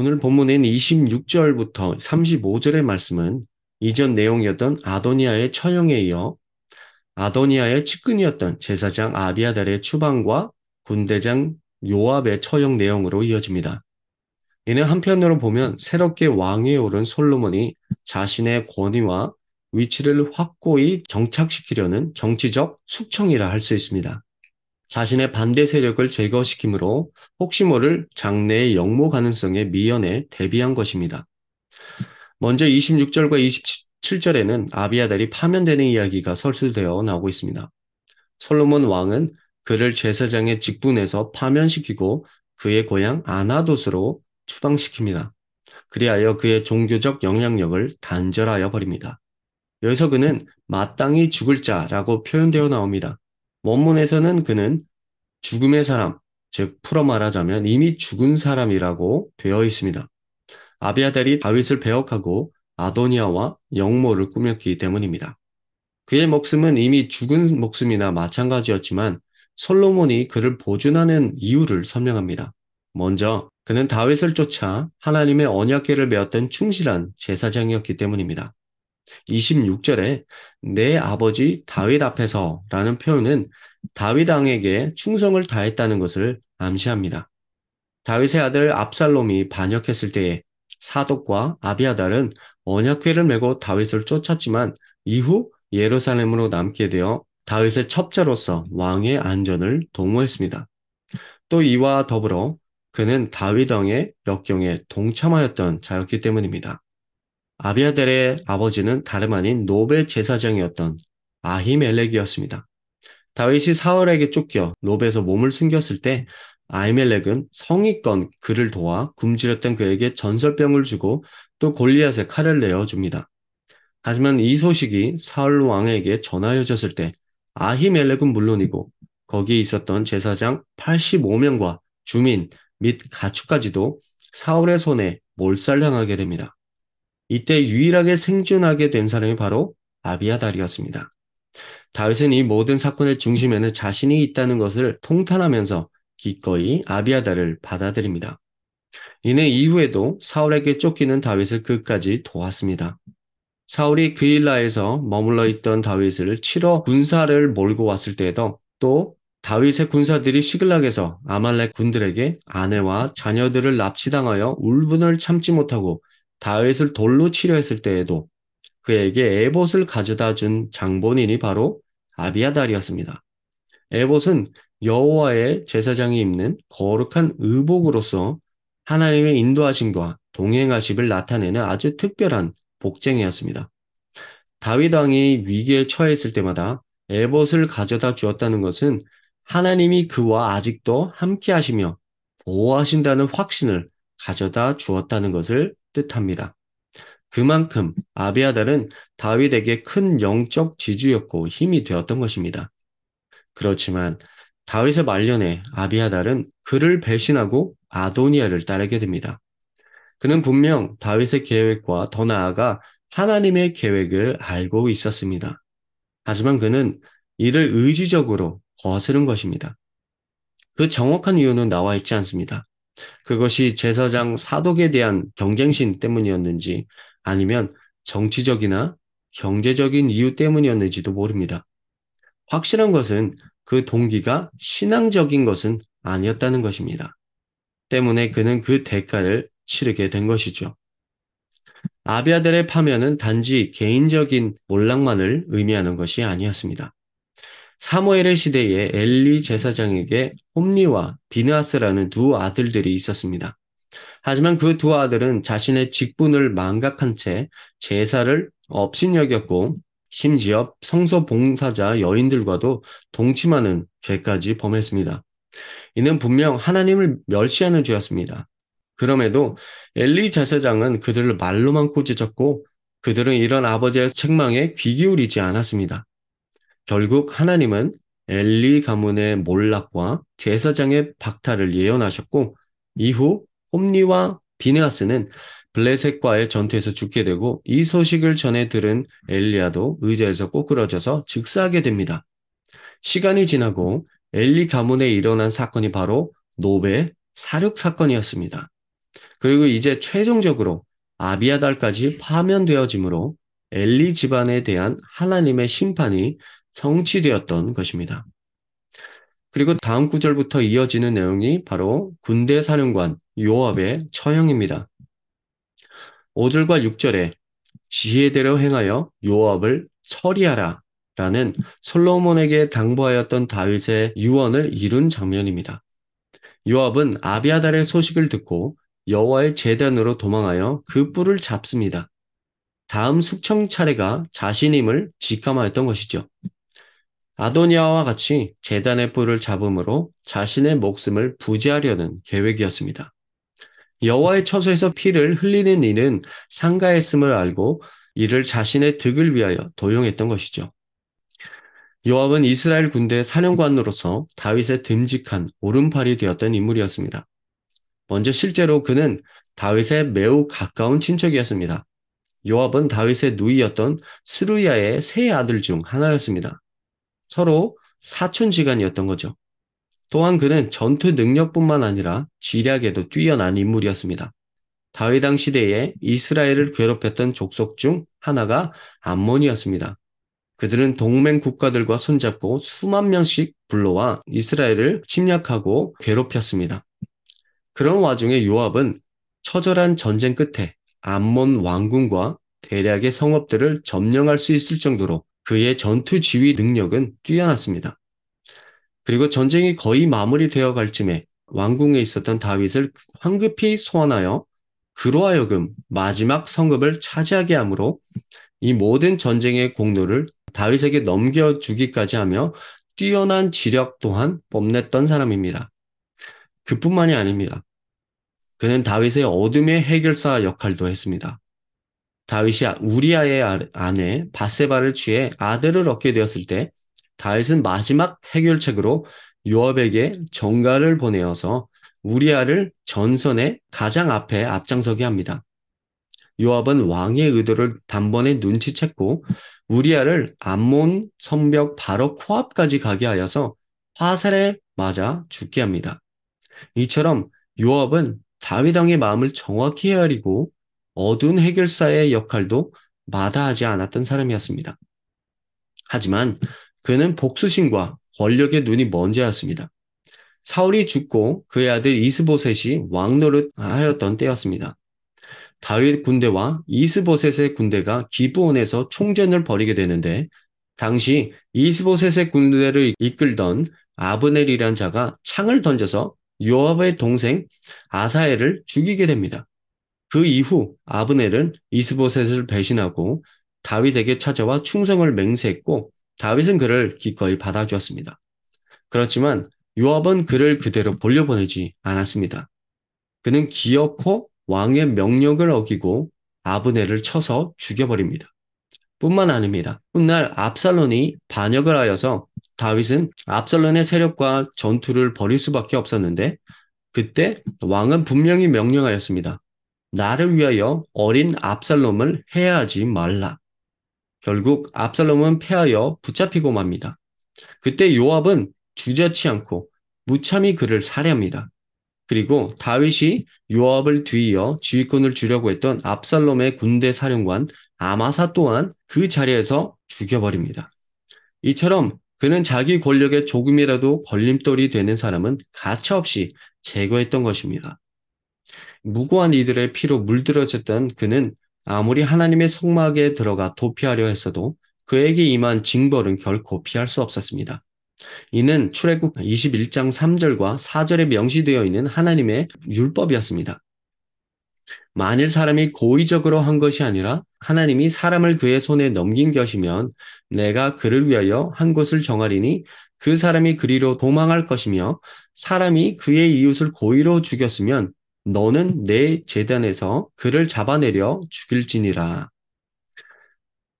오늘 본문인 26절부터 35절의 말씀은 이전 내용이었던 아도니아의 처형에 이어 아도니아의 측근이었던 제사장 아비아달의 추방과 군대장 요압의 처형 내용으로 이어집니다. 이는 한편으로 보면 새롭게 왕위에 오른 솔로몬이 자신의 권위와 위치를 확고히 정착시키려는 정치적 숙청이라 할 수 있습니다. 자신의 반대 세력을 제거시키므로 혹시 모를 장래의 영모 가능성에 미연에 대비한 것입니다. 먼저 26절과 27절에는 아비아달이 파면되는 이야기가 설수되어 나오고 있습니다. 솔로몬 왕은 그를 제사장의 직분에서 파면시키고 그의 고향 아나돗으로 추방시킵니다. 그리하여 그의 종교적 영향력을 단절하여 버립니다. 여기서 그는 마땅히 죽을 자라고 표현되어 나옵니다. 원문에서는 그는 죽음의 사람, 즉 풀어 말하자면 이미 죽은 사람이라고 되어 있습니다. 아비아달이 다윗을 배역하고 아도니아와 영모를 꾸몄기 때문입니다. 그의 목숨은 이미 죽은 목숨이나 마찬가지였지만 솔로몬이 그를 보존하는 이유를 설명합니다. 먼저 그는 다윗을 쫓아 하나님의 언약궤를 메었던 충실한 제사장이었기 때문입니다. 26절에 내 아버지 다윗 앞에서 라는 표현은 다윗 왕에게 충성을 다했다는 것을 암시합니다. 다윗의 아들 압살롬이 반역했을 때에 사독과 아비아달은 언약궤를 메고 다윗을 쫓았지만 이후 예루살렘으로 남게 되어 다윗의 첩자로서 왕의 안전을 도모했습니다. 또 이와 더불어 그는 다윗 왕의 역경에 동참하였던 자였기 때문입니다. 아비아델의 아버지는 다름 아닌 노베 제사장이었던 아히멜렉이었습니다. 다윗이 사울에게 쫓겨 노베에서 몸을 숨겼을 때 아히멜렉은 성의껏 그를 도와 굶주렸던 그에게 전설병을 주고 또 골리앗의 칼을 내어줍니다. 하지만 이 소식이 사울 왕에게 전하여졌을 때 아히멜렉은 물론이고 거기에 있었던 제사장 85명과 주민 및 가축까지도 사울의 손에 몰살당하게 됩니다. 이때 유일하게 생존하게 된 사람이 바로 아비아달이었습니다. 다윗은 이 모든 사건의 중심에는 자신이 있다는 것을 통탄하면서 기꺼이 아비아달을 받아들입니다. 이는 이후에도 사울에게 쫓기는 다윗을 끝까지 도왔습니다. 사울이 그일라에서 머물러 있던 다윗을 치러 군사를 몰고 왔을 때에도 또 다윗의 군사들이 시글락에서 아말렉 군들에게 아내와 자녀들을 납치당하여 울분을 참지 못하고 다윗을 돌로 치려했을 때에도 그에게 에봇을 가져다 준 장본인이 바로 아비아달이었습니다. 에봇은 여호와의 제사장이 입는 거룩한 의복으로서 하나님의 인도하심과 동행하심을 나타내는 아주 특별한 복쟁이였습니다. 다윗 왕이 위기에 처했을 때마다 에봇을 가져다 주었다는 것은 하나님이 그와 아직도 함께 하시며 보호하신다는 확신을 가져다 주었다는 것을 뜻합니다. 그만큼 아비아달은 다윗에게 큰 영적 지주였고 힘이 되었던 것입니다. 그렇지만 다윗의 말년에 아비아달은 그를 배신하고 아도니아를 따르게 됩니다. 그는 분명 다윗의 계획과 더 나아가 하나님의 계획을 알고 있었습니다. 하지만 그는 이를 의지적으로 거스른 것입니다. 그 정확한 이유는 나와 있지 않습니다. 그것이 제사장 사독에 대한 경쟁심 때문이었는지 아니면 정치적이나 경제적인 이유 때문이었는지도 모릅니다. 확실한 것은 그 동기가 신앙적인 것은 아니었다는 것입니다. 때문에 그는 그 대가를 치르게 된 것이죠. 아비아델의 파면은 단지 개인적인 몰락만을 의미하는 것이 아니었습니다. 사무엘의 시대에 엘리 제사장에게 홈니와 비느아스라는 두 아들들이 있었습니다. 하지만 그 두 아들은 자신의 직분을 망각한 채 제사를 업신여겼고 심지어 성소 봉사자 여인들과도 동침하는 죄까지 범했습니다. 이는 분명 하나님을 멸시하는 죄였습니다. 그럼에도 엘리 제사장은 그들을 말로만 꾸짖었고 그들은 이런 아버지의 책망에 귀 기울이지 않았습니다. 결국 하나님은 엘리 가문의 몰락과 제사장의 박탈을 예언하셨고 이후 홈리와 비네아스는 블레셋과의 전투에서 죽게 되고 이 소식을 전해 들은 엘리야도 의자에서 꼬꾸러져서 즉사하게 됩니다. 시간이 지나고 엘리 가문에 일어난 사건이 바로 노베 사륙 사건이었습니다. 그리고 이제 최종적으로 아비아달까지 파면되어지므로 엘리 집안에 대한 하나님의 심판이 성취되었던 것입니다. 그리고 다음 구절부터 이어지는 내용이 바로 군대 사령관 요압의 처형입니다. 5절과 6절에 지혜대로 행하여 요압을 처리하라 라는 솔로몬에게 당부하였던 다윗의 유언을 이룬 장면입니다. 요압은 아비아달의 소식을 듣고 여호와의 재단으로 도망하여 그 뿔을 잡습니다. 다음 숙청 차례가 자신임을 직감하였던 것이죠. 아도니아와 같이 재단의 뿔을 잡음으로 자신의 목숨을 부지하려는 계획이었습니다. 여호와의 처소에서 피를 흘리는 일은 상가했음을 알고 이를 자신의 득을 위하여 도용했던 것이죠. 요압은 이스라엘 군대 사령관으로서 다윗의 듬직한 오른팔이 되었던 인물이었습니다. 먼저 실제로 그는 다윗의 매우 가까운 친척이었습니다. 요압은 다윗의 누이였던 스루야의 세 아들 중 하나였습니다. 서로 사촌지간이었던 거죠. 또한 그는 전투 능력뿐만 아니라 지략에도 뛰어난 인물이었습니다. 다윗당 시대에 이스라엘을 괴롭혔던 족속 중 하나가 암몬이었습니다. 그들은 동맹 국가들과 손잡고 수만 명씩 불러와 이스라엘을 침략하고 괴롭혔습니다. 그런 와중에 요압은 처절한 전쟁 끝에 암몬 왕궁과 대략의 성읍들을 점령할 수 있을 정도로 그의 전투 지휘 능력은 뛰어났습니다. 그리고 전쟁이 거의 마무리되어 갈 쯤에 왕궁에 있었던 다윗을 황급히 소환하여 그로 하여금 마지막 성읍을 차지하게 하므로 이 모든 전쟁의 공로를 다윗에게 넘겨주기까지 하며 뛰어난 지력 또한 뽐냈던 사람입니다. 그뿐만이 아닙니다. 그는 다윗의 어둠의 해결사 역할도 했습니다. 다윗이 우리아의 아내 바세바를 취해 아들을 얻게 되었을 때 다윗은 마지막 해결책으로 요압에게 정가를 보내어서 우리아를 전선의 가장 앞에 앞장서게 합니다. 요압은 왕의 의도를 단번에 눈치챘고 우리아를 암몬 성벽 바로 코앞까지 가게 하여서 화살에 맞아 죽게 합니다. 이처럼 요압은 다윗 왕의 마음을 정확히 헤아리고 어두운 해결사의 역할도 마다하지 않았던 사람이었습니다. 하지만 그는 복수심과 권력의 눈이 먼 자였습니다. 사울이 죽고 그의 아들 이스보셋이 왕노릇 하였던 때였습니다. 다윗 군대와 이스보셋의 군대가 기브온에서 총전을 벌이게 되는데 당시 이스보셋의 군대를 이끌던 아브넬이란 자가 창을 던져서 요압의 동생 아사엘을 죽이게 됩니다. 그 이후 아브넬은 이스보셋을 배신하고 다윗에게 찾아와 충성을 맹세했고 다윗은 그를 기꺼이 받아주었습니다. 그렇지만 요압은 그를 그대로 돌려보내지 않았습니다. 그는 기어코 왕의 명령을 어기고 아브넬을 쳐서 죽여버립니다. 뿐만 아닙니다. 훗날 압살론이 반역을 하여서 다윗은 압살론의 세력과 전투를 벌일 수밖에 없었는데 그때 왕은 분명히 명령하였습니다. 나를 위하여 어린 압살롬을 해야하지 말라. 결국 압살롬은 패하여 붙잡히고 맙니다. 그때 요압은 주저치 않고 무참히 그를 살해합니다. 그리고 다윗이 요압을 뒤이어 지휘권을 주려고 했던 압살롬의 군대 사령관 아마사 또한 그 자리에서 죽여버립니다. 이처럼 그는 자기 권력에 조금이라도 걸림돌이 되는 사람은 가차없이 제거했던 것입니다. 무고한 이들의 피로 물들어졌던 그는 아무리 하나님의 성막에 들어가 도피하려 했어도 그에게 임한 징벌은 결코 피할 수 없었습니다. 이는 출애굽 21장 3절과 4절에 명시되어 있는 하나님의 율법이었습니다. 만일 사람이 고의적으로 한 것이 아니라 하나님이 사람을 그의 손에 넘긴 것이면 내가 그를 위하여 한 곳을 정하리니 그 사람이 그리로 도망할 것이며 사람이 그의 이웃을 고의로 죽였으면 너는 내 재단에서 그를 잡아내려 죽일지니라.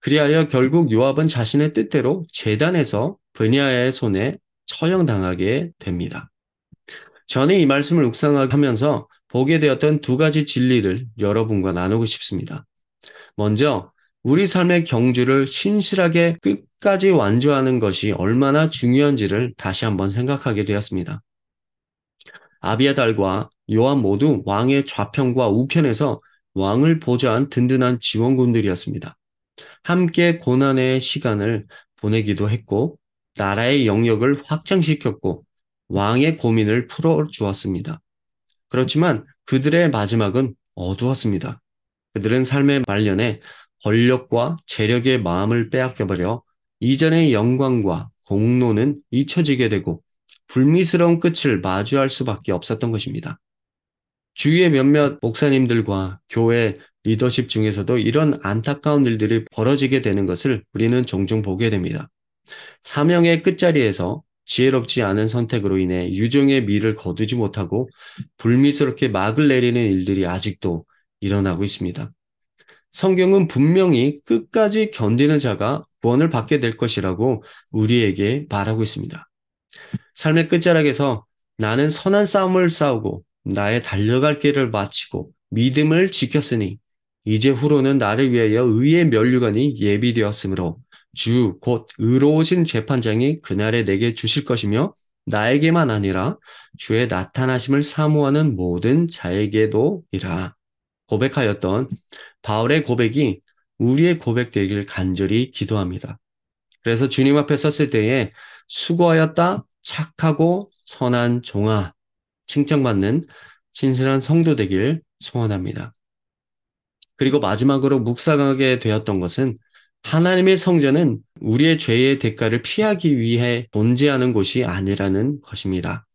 그리하여 결국 요압은 자신의 뜻대로 재단에서 브니아의 손에 처형당하게 됩니다. 저는 이 말씀을 묵상하면서 보게 되었던 두 가지 진리를 여러분과 나누고 싶습니다. 먼저 우리 삶의 경주를 신실하게 끝까지 완주하는 것이 얼마나 중요한지를 다시 한번 생각하게 되었습니다. 아비아달과 요한 모두 왕의 좌편과 우편에서 왕을 보좌한 든든한 지원군들이었습니다. 함께 고난의 시간을 보내기도 했고 나라의 영역을 확장시켰고 왕의 고민을 풀어주었습니다. 그렇지만 그들의 마지막은 어두웠습니다. 그들은 삶의 말년에 권력과 재력의 마음을 빼앗겨버려 이전의 영광과 공로는 잊혀지게 되고 불미스러운 끝을 마주할 수밖에 없었던 것입니다. 주위의 몇몇 목사님들과 교회 리더십 중에서도 이런 안타까운 일들이 벌어지게 되는 것을 우리는 종종 보게 됩니다. 사명의 끝자리에서 지혜롭지 않은 선택으로 인해 유종의 미를 거두지 못하고 불미스럽게 막을 내리는 일들이 아직도 일어나고 있습니다. 성경은 분명히 끝까지 견디는 자가 구원을 받게 될 것이라고 우리에게 말하고 있습니다. 삶의 끝자락에서 나는 선한 싸움을 싸우고 나의 달려갈 길을 마치고 믿음을 지켰으니 이제 후로는 나를 위하여 의의 면류관이 예비되었으므로 주 곧 의로우신 재판장이 그날에 내게 주실 것이며 나에게만 아니라 주의 나타나심을 사모하는 모든 자에게도이라 고백하였던 바울의 고백이 우리의 고백되길 간절히 기도합니다. 그래서 주님 앞에 섰을 때에 수고하였다 착하고 선한 종아 칭찬받는 신실한 성도 되길 소원합니다. 그리고 마지막으로 묵상하게 되었던 것은 하나님의 성전은 우리의 죄의 대가를 피하기 위해 존재하는 곳이 아니라는 것입니다.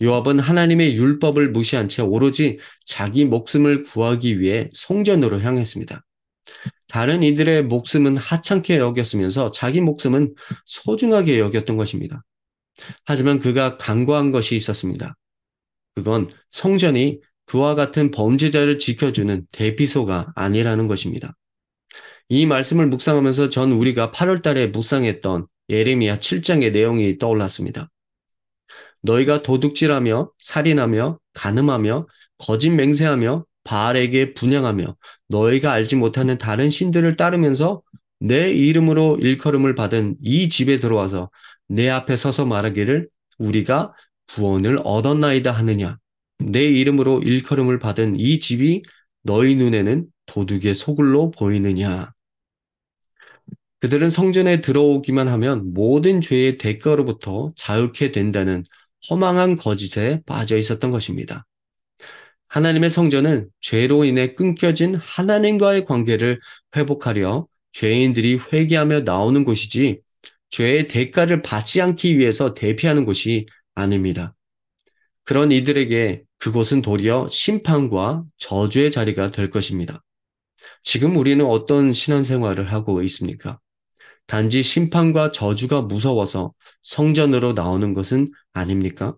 요압은 하나님의 율법을 무시한 채 오로지 자기 목숨을 구하기 위해 성전으로 향했습니다. 다른 이들의 목숨은 하찮게 여겼으면서 자기 목숨은 소중하게 여겼던 것입니다. 하지만 그가 간과한 것이 있었습니다. 그건 성전이 그와 같은 범죄자를 지켜주는 대피소가 아니라는 것입니다. 이 말씀을 묵상하면서 전 우리가 8월 달에 묵상했던 예레미야 7장의 내용이 떠올랐습니다. 너희가 도둑질하며 살인하며 간음하며 거짓 맹세하며 바알에게 분양하며 너희가 알지 못하는 다른 신들을 따르면서 내 이름으로 일컬음을 받은 이 집에 들어와서 내 앞에 서서 말하기를 우리가 구원을 얻었나이다 하느냐 내 이름으로 일컬음을 받은 이 집이 너희 눈에는 도둑의 소굴로 보이느냐 그들은 성전에 들어오기만 하면 모든 죄의 대가로부터 자유케 된다는 허망한 거짓에 빠져 있었던 것입니다. 하나님의 성전은 죄로 인해 끊겨진 하나님과의 관계를 회복하려 죄인들이 회개하며 나오는 곳이지 죄의 대가를 받지 않기 위해서 대피하는 곳이 아닙니다. 그런 이들에게 그곳은 도리어 심판과 저주의 자리가 될 것입니다. 지금 우리는 어떤 신앙생활을 하고 있습니까? 단지 심판과 저주가 무서워서 성전으로 나오는 것은 아닙니까?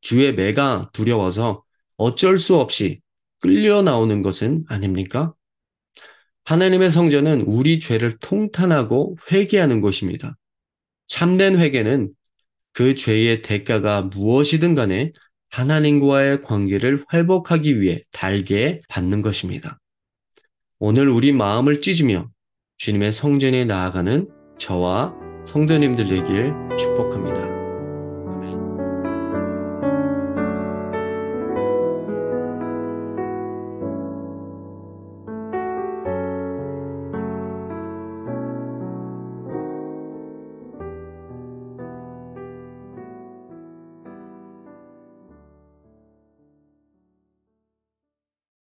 주의 매가 두려워서 어쩔 수 없이 끌려 나오는 것은 아닙니까? 하나님의 성전은 우리 죄를 통탄하고 회개하는 곳입니다. 참된 회개는 그 죄의 대가가 무엇이든 간에 하나님과의 관계를 회복하기 위해 달게 받는 것입니다. 오늘 우리 마음을 찢으며 주님의 성전에 나아가는 저와 성도님들 되길 축복합니다.